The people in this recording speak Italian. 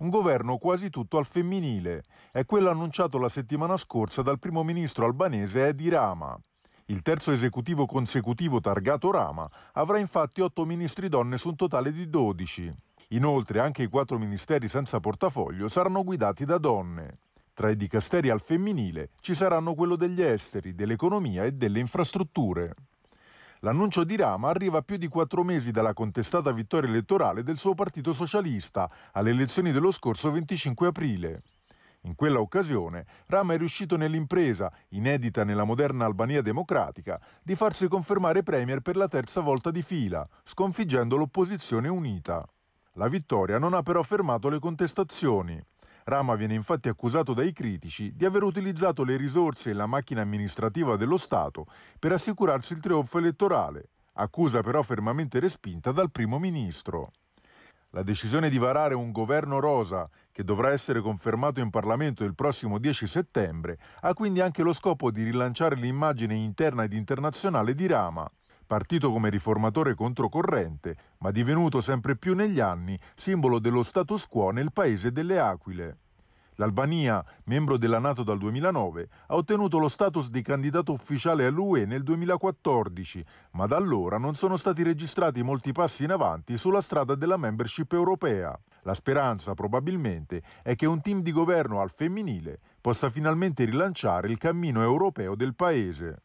un governo quasi tutto al femminile. È quello annunciato la settimana scorsa dal primo ministro albanese Edi Rama. Il terzo esecutivo consecutivo targato Rama avrà infatti otto ministri donne su un totale di 12. Inoltre anche i quattro ministeri senza portafoglio saranno guidati da donne. Tra i dicasteri al femminile ci saranno quello degli esteri, dell'economia e delle infrastrutture. L'annuncio di Rama arriva a più di quattro mesi dalla contestata vittoria elettorale del suo partito socialista alle elezioni dello scorso 25 aprile. In quella occasione Rama è riuscito nell'impresa, inedita nella moderna Albania democratica, di farsi confermare premier per la terza volta di fila, sconfiggendo l'opposizione unita. La vittoria non ha però fermato le contestazioni. Rama viene infatti accusato dai critici di aver utilizzato le risorse e la macchina amministrativa dello Stato per assicurarsi il trionfo elettorale, accusa però fermamente respinta dal primo ministro. La decisione di varare un governo rosa, che dovrà essere confermato in Parlamento il prossimo 10 settembre, ha quindi anche lo scopo di rilanciare l'immagine interna ed internazionale di Rama, partito come riformatore controcorrente, ma divenuto sempre più negli anni simbolo dello status quo nel paese delle aquile. L'Albania, membro della Nato dal 2009, ha ottenuto lo status di candidato ufficiale all'UE nel 2014, ma da allora non sono stati registrati molti passi in avanti sulla strada della membership europea. La speranza, probabilmente, è che un team di governo al femminile possa finalmente rilanciare il cammino europeo del paese.